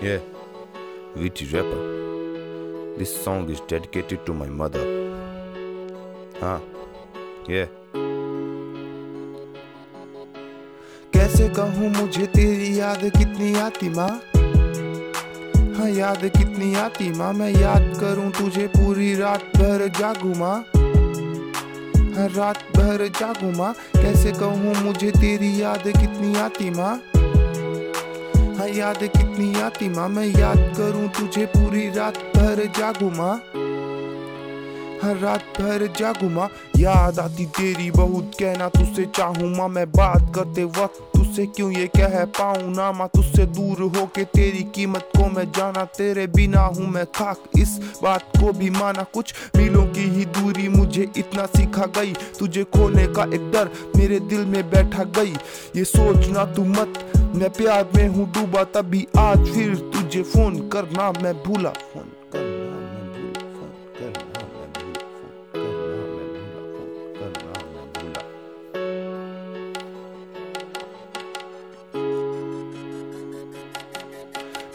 Yeah, Vici rapper. This song is dedicated to my mother. हाँ, yeah. कैसे कहूँ मुझे तेरी याद कितनी आती माँ? हाँ याद कितनी आती माँ? मैं याद करूँ तुझे पूरी रात भर जागू माँ? हाँ रात भर जागू माँ। कैसे कहूँ मुझे तेरी याद कितनी आती माँ? याद कितनी आती माँ? मैं याद करूँ तुझे पूरी रात भर जागू माँ। हर रात भर जागू माँ। याद आती तेरी बहुत, कहना तुझसे चाहूँ माँ। मैं बात करते वक्त तुझसे क्यों ये कह पाऊँ ना माँ? तुझसे दूर हो के तेरी कीमत को मैं जाना, तेरे बिना हूँ मैं खाक। इस बात को भी माना कुछ मीलों की ही दूरी मुझे इतना सिखा गई। तुझे खोने का एक डर मेरे दिल में बैठा गई। ये सोचना तू मत, मैं प्यार में हूँ डूबा, तभी आज फिर तुझे फ़ोन करना मैं भूला फ़ोन।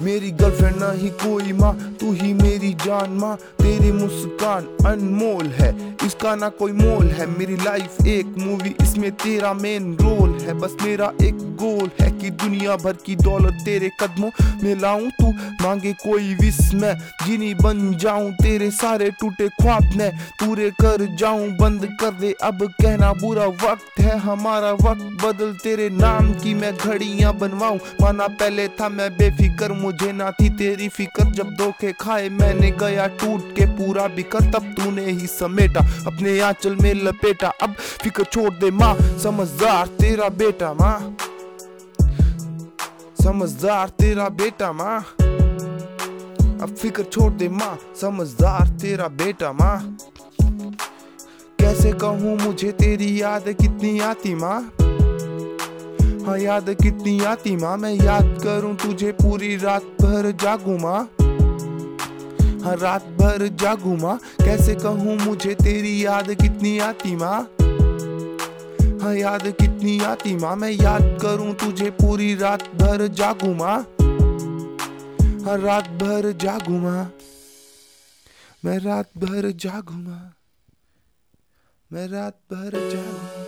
मेरी गर्लफ्रेंड ना ही कोई माँ, तू ही मेरी जान माँ। तेरी मुस्कान अनमोल है, इसका ना कोई मोल है। मेरी लाइफ एक मूवी इसमें तेरा मेन रोल है। बस मेरा एक गोल है कि दुनिया भर की दौलत तेरे कदमों में लाऊं तू। मांगे कोई विश मैं, जिनी बन जाऊँ तेरे सारे टूटे ख्वाब मैं। पूरे कर जाऊँ, बंद कर दे, अब कहना बुरा वक्त है, हमारा वक्त बदल तेरे नाम की मैं घड़ियाँ बनवाऊं। माना पहले था मैं बेफिक्र, मुझे ना थी तेरी फ़िक्र। जब धोखे खाए मैंने गया टूट के पूरा बिकर तब तूने ही समेटा, अपने आंचल में लपेटा। अब फ़िक्र छोड़ दे माँ, समझदार तेरा बेटा माँ। समझदार तेरा बेटा माँ। अब फ़िक्र छोड़ दे माँ, समझदार तेरा बेटा माँ। कैसे कहूँ मुझे तेरी याद कितनी आती माँ? हाँ याद कितनी आती माँ, मैं याद करूँ तुझे पूरी रात भर जागू माँ। हाँ रात भर जागू माँ, कैसे कहूँ मुझे तेरी याद कितनी आती माँ? हाँ याद कितनी आती माँ? मैं याद करूँ तुझे पूरी रात भर जागू माँ। हाँ रात भर जागू माँ। मैं रात भर जागू माँ। मैं रात भर जागू।